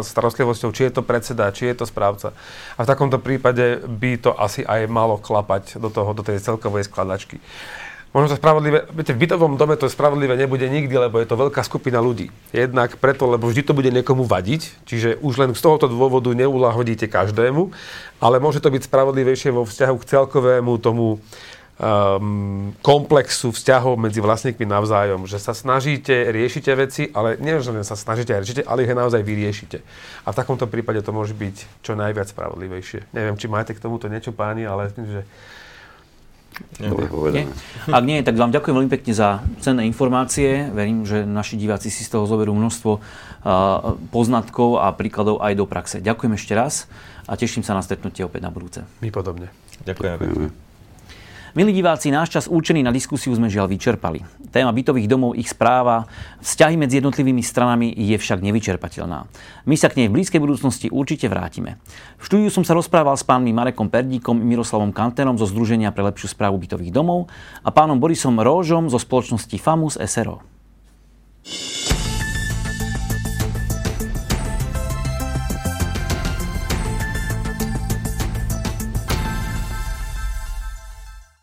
starostlivosťou, či je to predseda, či je to správca. A v takomto prípade by to asi aj malo klapať do, toho, do tej celkovej skladačky. Možno to spravodlivé, viete, v bytovom dome to spravodlivé nebude nikdy, lebo je to veľká skupina ľudí. Jednak preto, lebo vždy to bude niekomu vadiť, čiže už len z tohoto dôvodu neulahodíte každému, ale môže to byť spravodlivejšie vo vzťahu k celkovému tomu um, komplexu vzťahov medzi vlastníkmi navzájom, že sa snažíte, riešite veci, ale nie, že sa snažíte a riešite, ale ich naozaj vyriešite. A v takomto prípade to môže byť čo najviac spravodlivejšie. Neviem, či máte k tomuto niečo páni, ale myslím, že Dobre povedané. Ak nie, tak vám ďakujem veľmi pekne za cenné informácie. Verím, že naši diváci si z toho zoberú množstvo poznatkov a príkladov aj do praxe. Ďakujem ešte raz a teším sa na stretnutie opäť na budúce. My podobne. Ďakujem. Ďakujeme. Milí diváci, náš čas určený na diskusiu sme žiaľ vyčerpali. Téma bytových domov, ich správa, vzťahy medzi jednotlivými stranami je však nevyčerpateľná. My sa k nej v blízkej budúcnosti určite vrátime. V štúdiu som sa rozprával s pánmi Marekom Perdíkom i Miroslavom Kanterom zo Združenia pre lepšiu správu bytových domov a pánom Borisom Róžom zo spoločnosti FAMUS SRO.